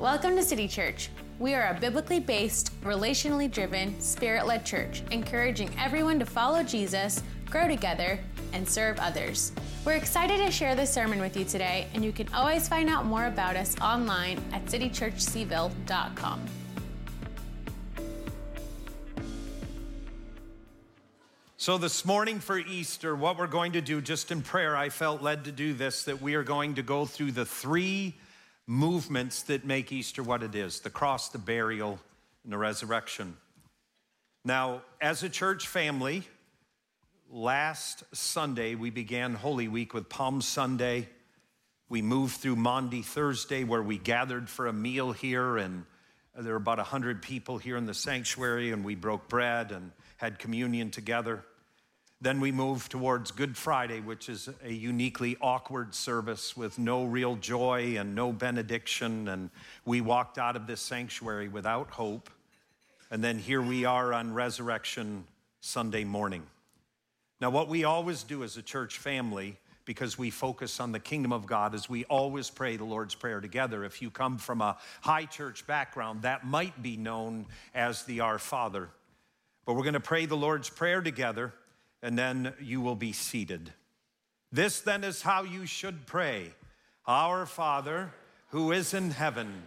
Welcome to City Church. We are a biblically based, relationally driven, spirit led church, encouraging everyone to follow Jesus, grow together, and serve others. We're excited to share this sermon with you today, and you can always find out more about us online at citychurchcville.com. So, this morning for Easter, what we're going to do, just in prayer, I felt led to do this that we are going to go through the three movements that make Easter what it is the cross, the burial, and the resurrection. Now, as a church family, last Sunday we began Holy Week with Palm Sunday. We moved through Maundy Thursday, where we gathered for a meal here, and there were about 100 people here in the sanctuary, and we broke bread and had communion together. Then we move towards Good Friday, which is a uniquely awkward service with no real joy and no benediction. And we walked out of this sanctuary without hope. And then here we are on Resurrection Sunday morning. Now, what we always do as a church family, because we focus on the kingdom of God, is we always pray the Lord's Prayer together. If you come from a high church background, that might be known as the Our Father. But we're going to pray the Lord's Prayer together and then you will be seated. This then is how you should pray Our Father, who is in heaven,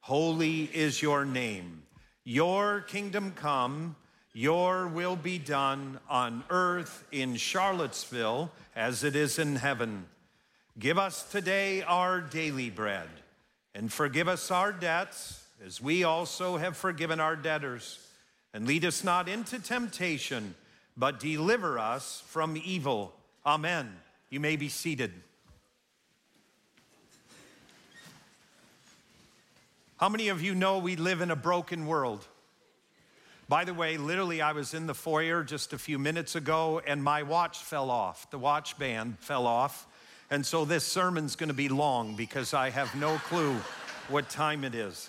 holy is your name. Your kingdom come, your will be done on earth in Charlottesville as it is in heaven. Give us today our daily bread, and forgive us our debts as we also have forgiven our debtors. And lead us not into temptation but deliver us from evil. Amen. You may be seated. How many of you know we live in a broken world? By the way, literally, I was in the foyer just a few minutes ago and my watch fell off. The watch band fell off. And so this sermon's gonna be long because I have no clue what time it is.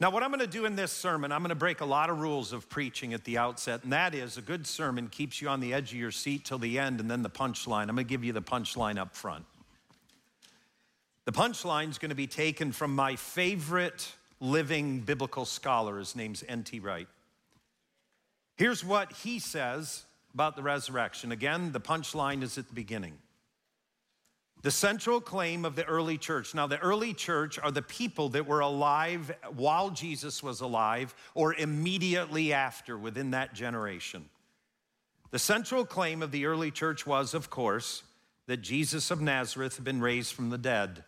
Now, what I'm going to do in this sermon, I'm going to break a lot of rules of preaching at the outset, and that is a good sermon keeps you on the edge of your seat till the end and then the punchline. I'm going to give you the punchline up front. The punchline is going to be taken from my favorite living biblical scholar. His name's N.T. Wright. Here's what he says about the resurrection. Again, the punchline is at the beginning. The central claim of the early church. Now, the early church are the people that were alive while Jesus was alive or immediately after within that generation. The central claim of the early church was, of course, that Jesus of Nazareth had been raised from the dead.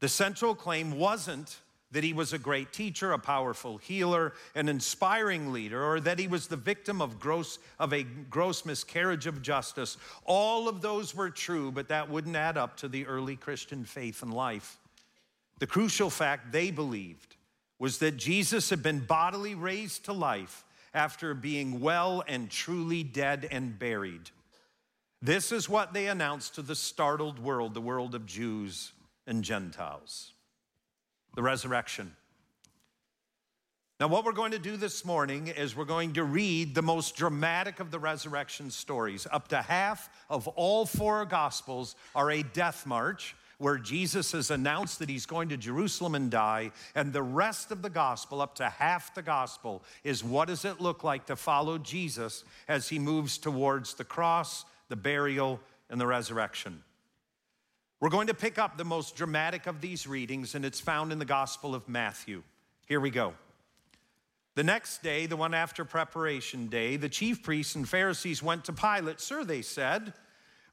The central claim wasn't that he was a great teacher, a powerful healer, an inspiring leader, or that he was the victim of, gross, of a gross miscarriage of justice. All of those were true, but that wouldn't add up to the early Christian faith and life. The crucial fact they believed was that Jesus had been bodily raised to life after being well and truly dead and buried. This is what they announced to the startled world, the world of Jews and Gentiles the resurrection. Now, what we're going to do this morning is we're going to read the most dramatic of the resurrection stories. Up to half of all four gospels are a death march where Jesus has announced that he's going to Jerusalem and die, and the rest of the gospel, up to half the gospel, is what does it look like to follow Jesus as he moves towards the cross, the burial, and the resurrection. We're going to pick up the most dramatic of these readings, and it's found in the Gospel of Matthew. Here we go. The next day, the one after preparation day, the chief priests and Pharisees went to Pilate. Sir, they said,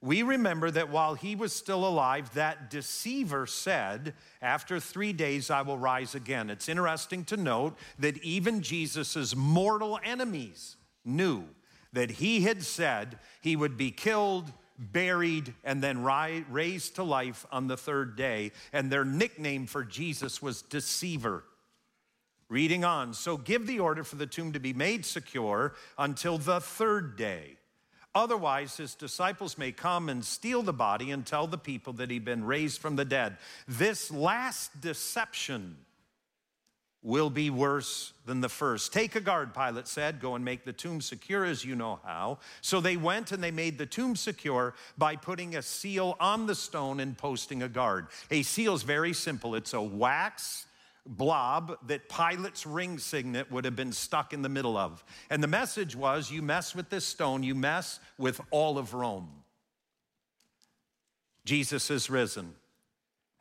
we remember that while he was still alive, that deceiver said, After three days I will rise again. It's interesting to note that even Jesus' mortal enemies knew that he had said he would be killed, buried, and then raised to life on the third day. And their nickname for Jesus was Deceiver. Reading on, so give the order for the tomb to be made secure until the third day. Otherwise, his disciples may come and steal the body and tell the people that he'd been raised from the dead. This last deception will be worse than the first. Take a guard, Pilate said. Go and make the tomb secure as you know how. So they went and they made the tomb secure by putting a seal on the stone and posting a guard. A seal is very simple it's a wax blob that Pilate's ring signet would have been stuck in the middle of. And the message was you mess with this stone, you mess with all of Rome. Jesus is risen.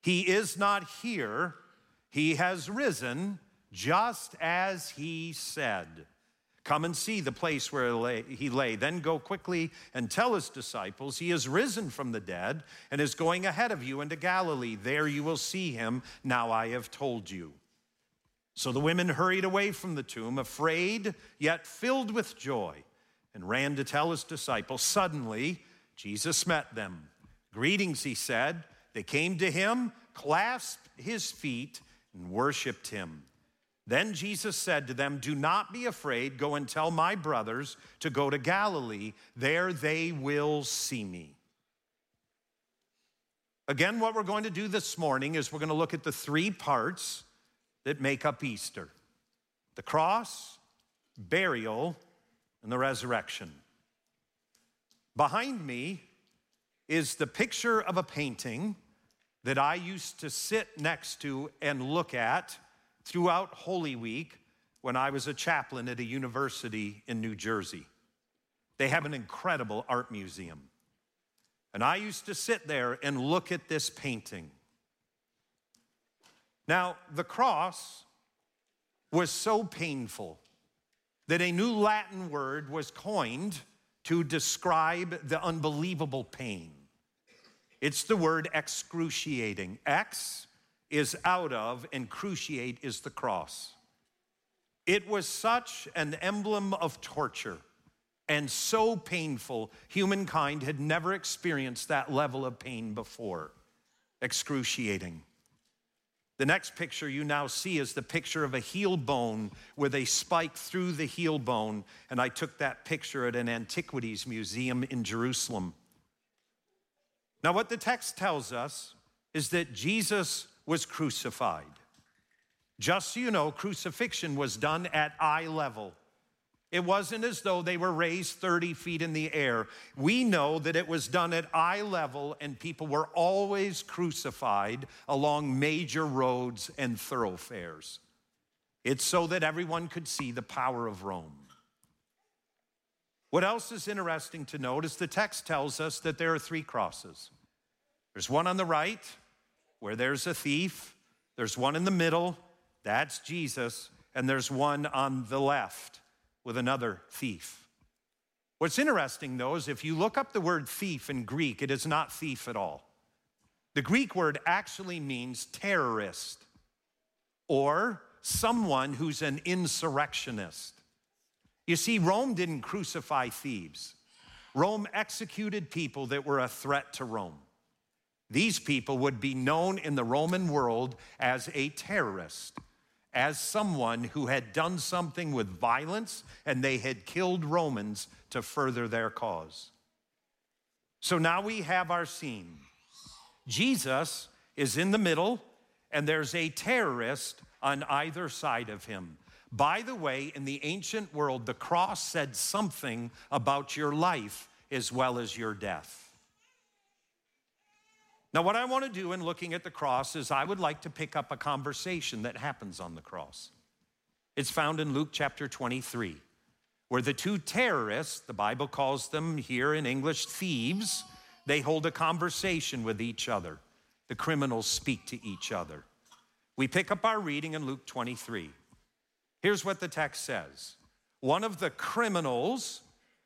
He is not here, he has risen, just as he said. Come and see the place where he lay. Then go quickly and tell his disciples, He is risen from the dead and is going ahead of you into Galilee. There you will see him. Now I have told you. So the women hurried away from the tomb, afraid, yet filled with joy, and ran to tell his disciples. Suddenly, Jesus met them. Greetings, he said. They came to him, clasped his feet, and worshiped him. Then Jesus said to them, Do not be afraid. Go and tell my brothers to go to Galilee. There they will see me. Again, what we're going to do this morning is we're going to look at the three parts that make up Easter the cross, burial, and the resurrection. Behind me is the picture of a painting that I used to sit next to and look at throughout Holy Week when I was a chaplain at a university in New Jersey. They have an incredible art museum. And I used to sit there and look at this painting. Now, the cross was so painful that a new Latin word was coined to describe the unbelievable pain. It's the word excruciating. X is out of, and cruciate is the cross. It was such an emblem of torture and so painful, humankind had never experienced that level of pain before. Excruciating. The next picture you now see is the picture of a heel bone with a spike through the heel bone. And I took that picture at an antiquities museum in Jerusalem. Now, what the text tells us is that Jesus was crucified. Just so you know, crucifixion was done at eye level. It wasn't as though they were raised 30 feet in the air. We know that it was done at eye level, and people were always crucified along major roads and thoroughfares. It's so that everyone could see the power of Rome. What else is interesting to note is the text tells us that there are three crosses. There's one on the right, where there's a thief, there's one in the middle, that's Jesus, and there's one on the left with another thief. What's interesting though is if you look up the word thief in Greek, it is not thief at all. The Greek word actually means terrorist or someone who's an insurrectionist. You see, Rome didn't crucify thieves, Rome executed people that were a threat to Rome. These people would be known in the Roman world as a terrorist as someone who had done something with violence and they had killed Romans to further their cause. So now we have our scene. Jesus is in the middle, and there's a terrorist on either side of him. By the way, in the ancient world, the cross said something about your life as well as your death. Now, what I want to do in looking at the cross is I would like to pick up a conversation that happens on the cross. It's found in Luke chapter 23, where the two terrorists, the Bible calls them here in English thieves, they hold a conversation with each other. The criminals speak to each other. We pick up our reading in Luke 23. Here's what the text says One of the criminals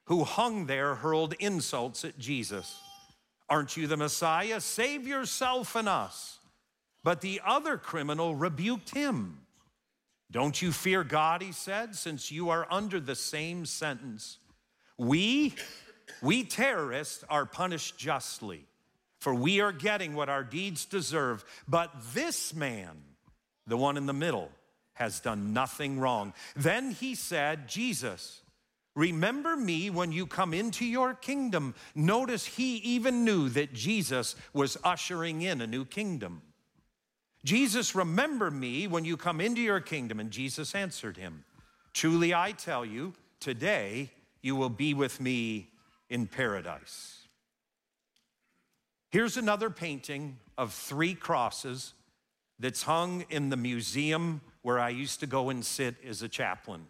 who hung there hurled insults at Jesus. Aren't you the Messiah? Save yourself and us. But the other criminal rebuked him. Don't you fear God, he said, since you are under the same sentence. We, we terrorists are punished justly, for we are getting what our deeds deserve. But this man, the one in the middle, has done nothing wrong. Then he said, Jesus, Remember me when you come into your kingdom. Notice he even knew that Jesus was ushering in a new kingdom. Jesus, remember me when you come into your kingdom. And Jesus answered him, Truly I tell you, today you will be with me in paradise. Here's another painting of three crosses that's hung in the museum where I used to go and sit as a chaplain.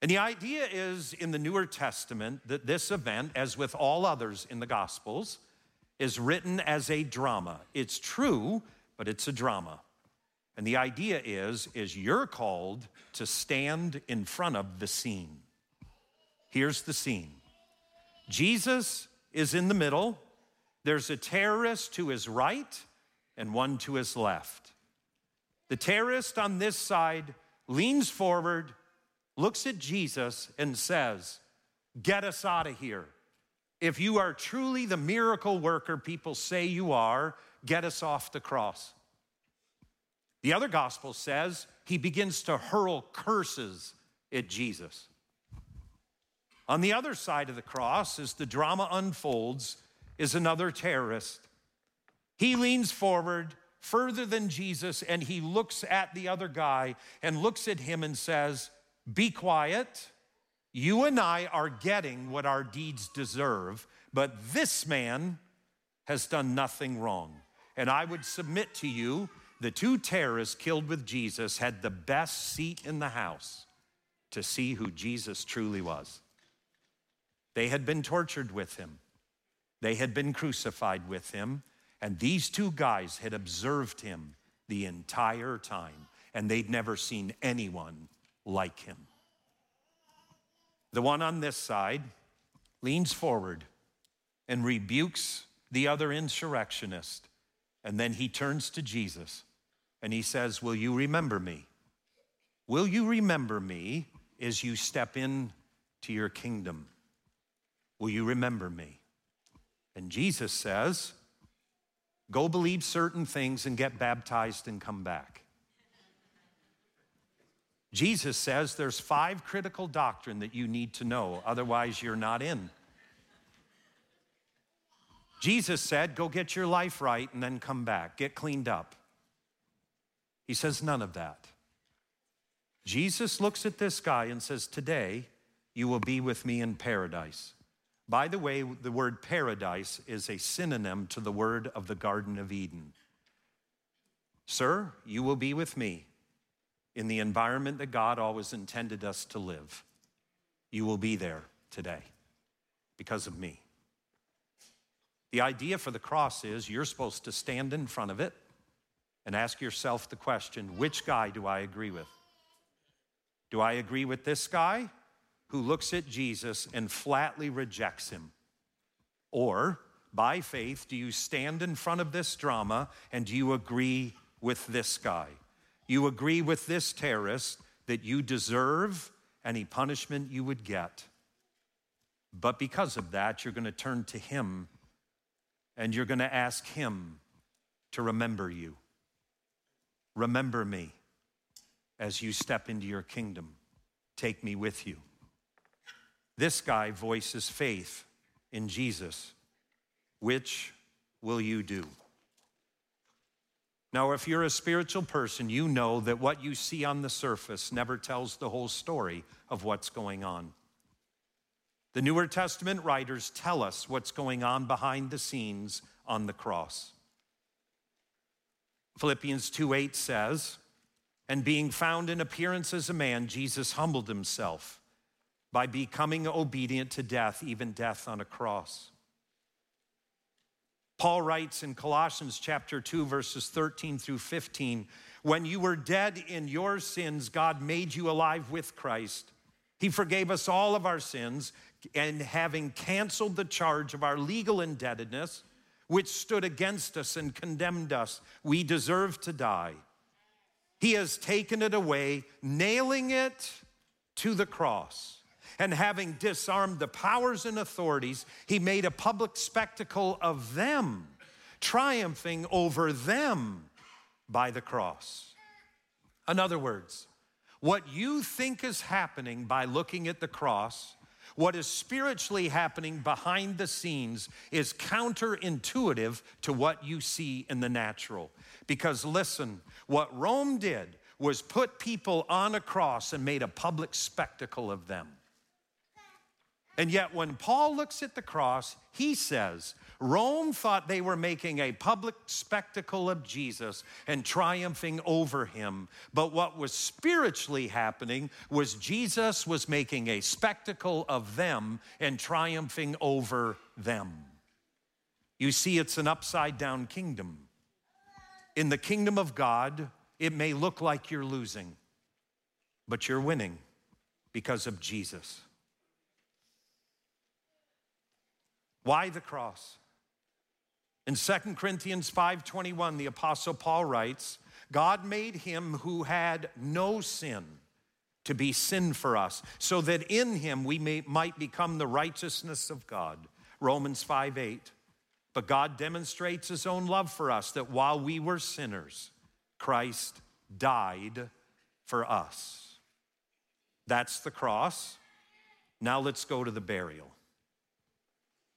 And the idea is in the Newer Testament that this event, as with all others in the Gospels, is written as a drama. It's true, but it's a drama. And the idea is is you're called to stand in front of the scene. Here's the scene. Jesus is in the middle. There's a terrorist to his right and one to his left. The terrorist on this side leans forward looks at Jesus and says, Get us out of here. If you are truly the miracle worker people say you are, get us off the cross. The other gospel says he begins to hurl curses at Jesus. On the other side of the cross, as the drama unfolds, is another terrorist. He leans forward further than Jesus and he looks at the other guy and looks at him and says, be quiet. You and I are getting what our deeds deserve, but this man has done nothing wrong. And I would submit to you the two terrorists killed with Jesus had the best seat in the house to see who Jesus truly was. They had been tortured with him, they had been crucified with him, and these two guys had observed him the entire time, and they'd never seen anyone like him. The one on this side leans forward and rebukes the other insurrectionist. And then he turns to Jesus and he says, Will you remember me? Will you remember me as you step in to your kingdom? Will you remember me? And Jesus says, Go believe certain things and get baptized and come back. Jesus says there's five critical doctrine that you need to know, otherwise you're not in. Jesus said, go get your life right and then come back, get cleaned up. He says none of that. Jesus looks at this guy and says, Today you will be with me in paradise. By the way, the word paradise is a synonym to the word of the Garden of Eden. Sir, you will be with me in the environment that God always intended us to live. You will be there today because of me. The idea for the cross is you're supposed to stand in front of it and ask yourself the question which guy do I agree with? Do I agree with this guy who looks at Jesus and flatly rejects him? Or, by faith, do you stand in front of this drama and do you agree with this guy? You agree with this terrorist that you deserve any punishment you would get. But because of that, you're going to turn to him and you're going to ask him to remember you. Remember me as you step into your kingdom. Take me with you. This guy voices faith in Jesus. Which will you do? Now, if you're a spiritual person, you know that what you see on the surface never tells the whole story of what's going on. The Newer Testament writers tell us what's going on behind the scenes on the cross. Philippians 2 8 says, And being found in appearance as a man, Jesus humbled himself by becoming obedient to death, even death on a cross. Paul writes in Colossians chapter 2, verses 13 through 15 When you were dead in your sins, God made you alive with Christ. He forgave us all of our sins, and having canceled the charge of our legal indebtedness, which stood against us and condemned us, we deserved to die. He has taken it away, nailing it to the cross. And having disarmed the powers and authorities, he made a public spectacle of them, triumphing over them by the cross. In other words, what you think is happening by looking at the cross, what is spiritually happening behind the scenes, is counterintuitive to what you see in the natural. Because listen, what Rome did was put people on a cross and made a public spectacle of them. And yet, when Paul looks at the cross, he says, Rome thought they were making a public spectacle of Jesus and triumphing over him. But what was spiritually happening was Jesus was making a spectacle of them and triumphing over them. You see, it's an upside down kingdom. In the kingdom of God, it may look like you're losing, but you're winning because of Jesus. Why the cross? In 2 Corinthians 5:21 the apostle Paul writes, God made him who had no sin to be sin for us, so that in him we may, might become the righteousness of God. Romans 5 8. But God demonstrates his own love for us that while we were sinners, Christ died for us. That's the cross. Now let's go to the burial.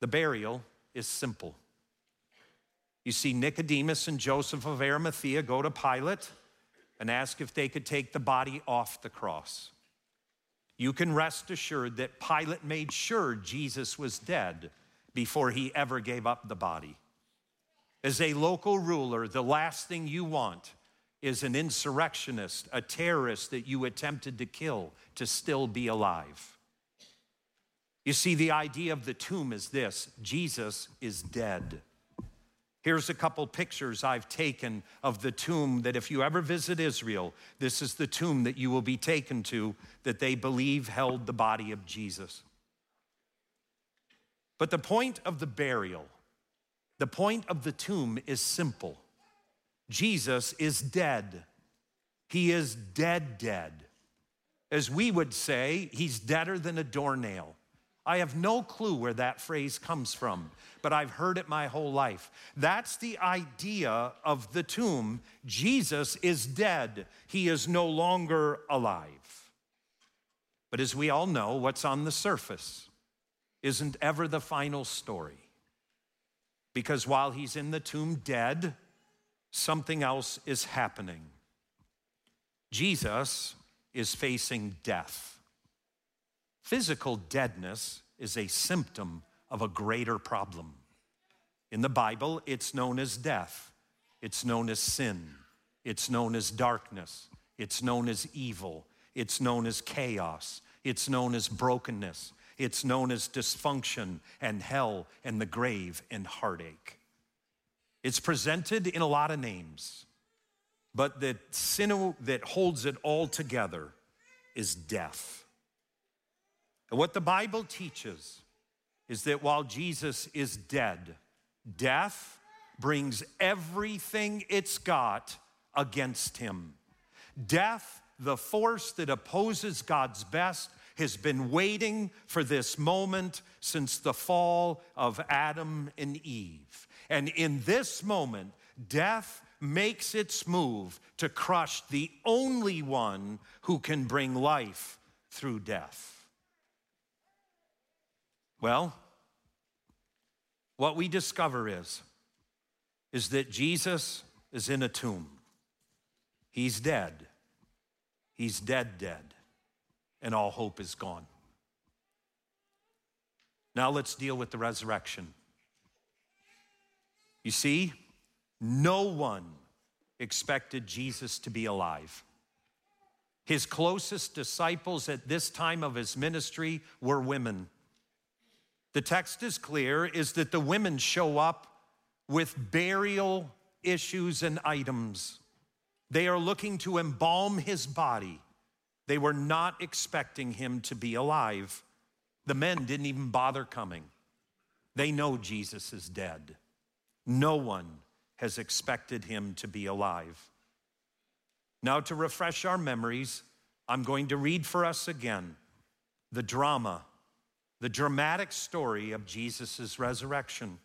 The burial is simple. You see, Nicodemus and Joseph of Arimathea go to Pilate and ask if they could take the body off the cross. You can rest assured that Pilate made sure Jesus was dead before he ever gave up the body. As a local ruler, the last thing you want is an insurrectionist, a terrorist that you attempted to kill to still be alive. You see, the idea of the tomb is this Jesus is dead. Here's a couple pictures I've taken of the tomb that if you ever visit Israel, this is the tomb that you will be taken to that they believe held the body of Jesus. But the point of the burial, the point of the tomb is simple Jesus is dead. He is dead, dead. As we would say, he's deader than a doornail. I have no clue where that phrase comes from, but I've heard it my whole life. That's the idea of the tomb. Jesus is dead, he is no longer alive. But as we all know, what's on the surface isn't ever the final story. Because while he's in the tomb dead, something else is happening. Jesus is facing death. Physical deadness is a symptom of a greater problem. In the Bible, it's known as death, it's known as sin, it's known as darkness, it's known as evil, it's known as chaos, it's known as brokenness, it's known as dysfunction and hell and the grave and heartache. It's presented in a lot of names, but the sin that holds it all together is death. And what the Bible teaches is that while Jesus is dead, death brings everything it's got against him. Death, the force that opposes God's best, has been waiting for this moment since the fall of Adam and Eve. And in this moment, death makes its move to crush the only one who can bring life through death. Well, what we discover is, is that Jesus is in a tomb. He's dead. He's dead, dead. And all hope is gone. Now let's deal with the resurrection. You see, no one expected Jesus to be alive. His closest disciples at this time of his ministry were women. The text is clear is that the women show up with burial issues and items. They are looking to embalm his body. They were not expecting him to be alive. The men didn't even bother coming. They know Jesus is dead. No one has expected him to be alive. Now, to refresh our memories, I'm going to read for us again the drama, the dramatic story of Jesus' resurrection.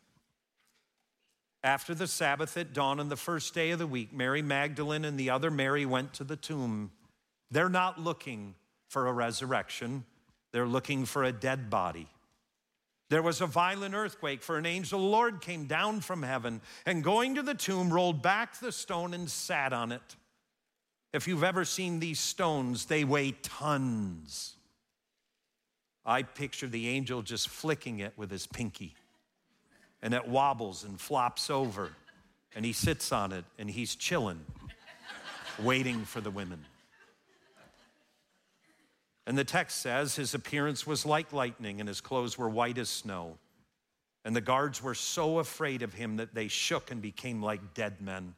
After the Sabbath at dawn on the first day of the week, Mary Magdalene and the other Mary went to the tomb. They're not looking for a resurrection, they're looking for a dead body. There was a violent earthquake, for an angel Lord came down from heaven and going to the tomb, rolled back the stone and sat on it. If you've ever seen these stones, they weigh tons. I picture the angel just flicking it with his pinky, and it wobbles and flops over, and he sits on it and he's chilling, waiting for the women. And the text says his appearance was like lightning and his clothes were white as snow. And the guards were so afraid of him that they shook and became like dead men.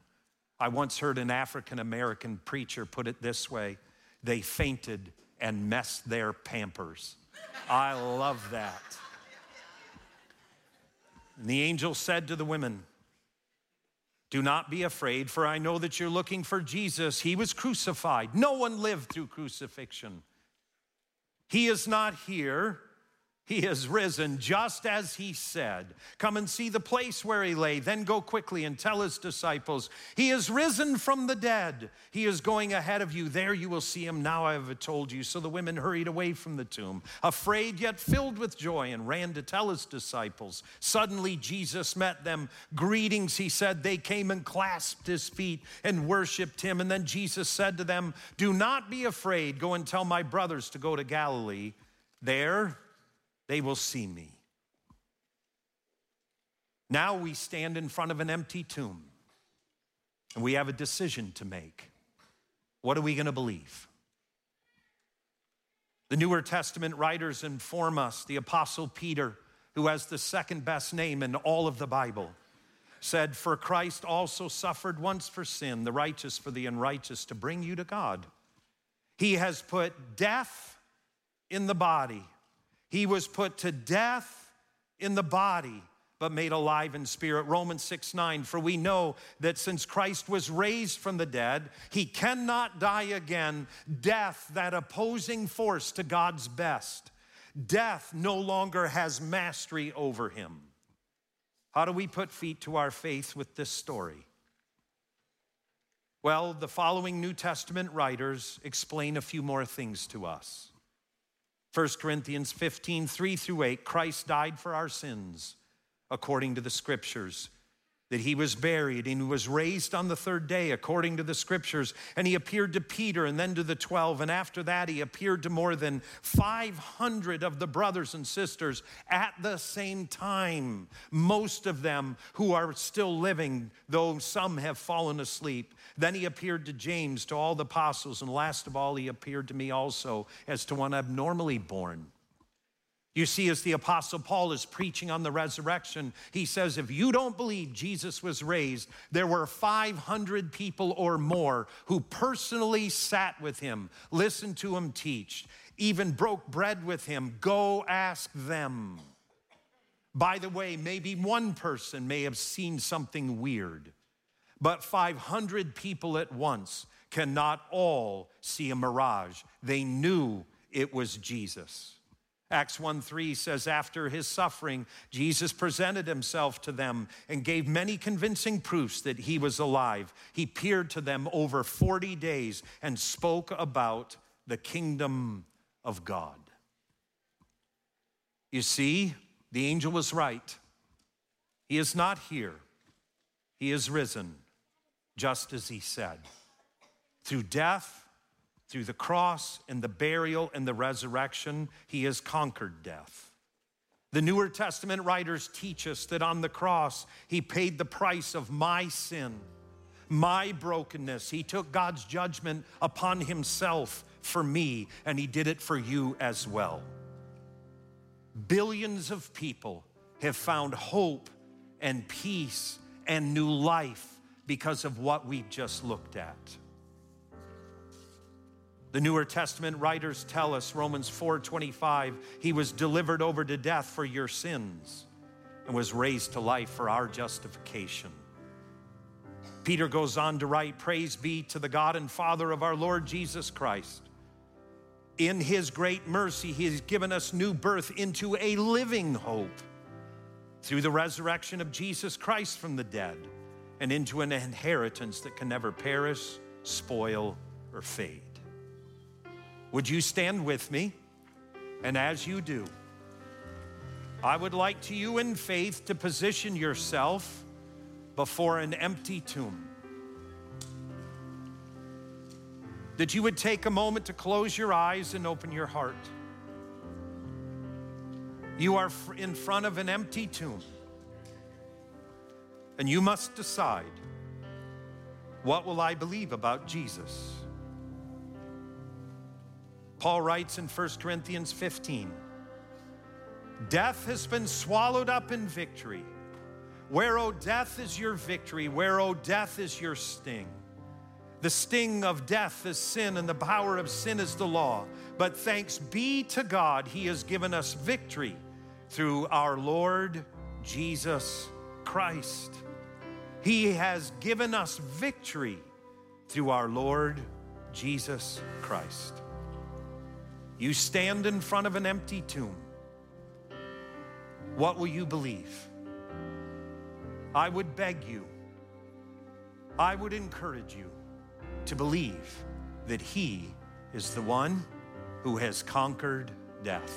I once heard an African American preacher put it this way they fainted and messed their pampers. I love that. And the angel said to the women, Do not be afraid, for I know that you're looking for Jesus. He was crucified. No one lived through crucifixion. He is not here. He is risen just as he said. Come and see the place where he lay, then go quickly and tell his disciples, He is risen from the dead. He is going ahead of you. There you will see him. Now I have told you. So the women hurried away from the tomb, afraid yet filled with joy, and ran to tell his disciples. Suddenly Jesus met them. Greetings, he said. They came and clasped his feet and worshiped him. And then Jesus said to them, Do not be afraid. Go and tell my brothers to go to Galilee. There, they will see me. Now we stand in front of an empty tomb and we have a decision to make. What are we going to believe? The Newer Testament writers inform us the Apostle Peter, who has the second best name in all of the Bible, said, For Christ also suffered once for sin, the righteous for the unrighteous, to bring you to God. He has put death in the body he was put to death in the body, but made alive in spirit. Romans 6 9. For we know that since Christ was raised from the dead, he cannot die again. Death, that opposing force to God's best, death no longer has mastery over him. How do we put feet to our faith with this story? Well, the following New Testament writers explain a few more things to us. 1 Corinthians 15, 3 through 8, Christ died for our sins according to the scriptures that he was buried and was raised on the third day according to the scriptures. And he appeared to Peter and then to the 12. And after that, he appeared to more than 500 of the brothers and sisters at the same time. Most of them who are still living, though some have fallen asleep. Then he appeared to James, to all the apostles. And last of all, he appeared to me also as to one abnormally born. You see, as the Apostle Paul is preaching on the resurrection, he says, if you don't believe Jesus was raised, there were 500 people or more who personally sat with him, listened to him teach, even broke bread with him. Go ask them. By the way, maybe one person may have seen something weird, but 500 people at once cannot all see a mirage. They knew it was Jesus. Acts 1 3 says, After his suffering, Jesus presented himself to them and gave many convincing proofs that he was alive. He appeared to them over 40 days and spoke about the kingdom of God. You see, the angel was right. He is not here, he is risen, just as he said. Through death, through the cross and the burial and the resurrection, he has conquered death. The Newer Testament writers teach us that on the cross, he paid the price of my sin, my brokenness. He took God's judgment upon himself for me, and he did it for you as well. Billions of people have found hope and peace and new life because of what we've just looked at. The Newer Testament writers tell us, Romans 4:25, he was delivered over to death for your sins and was raised to life for our justification. Peter goes on to write Praise be to the God and Father of our Lord Jesus Christ. In his great mercy, he has given us new birth into a living hope through the resurrection of Jesus Christ from the dead and into an inheritance that can never perish, spoil, or fade. Would you stand with me? And as you do, I would like to you in faith to position yourself before an empty tomb. That you would take a moment to close your eyes and open your heart. You are in front of an empty tomb. And you must decide what will I believe about Jesus? Paul writes in 1 Corinthians 15 Death has been swallowed up in victory. Where, O oh, death, is your victory? Where, O oh, death, is your sting? The sting of death is sin, and the power of sin is the law. But thanks be to God, He has given us victory through our Lord Jesus Christ. He has given us victory through our Lord Jesus Christ. You stand in front of an empty tomb. What will you believe? I would beg you, I would encourage you to believe that He is the one who has conquered death.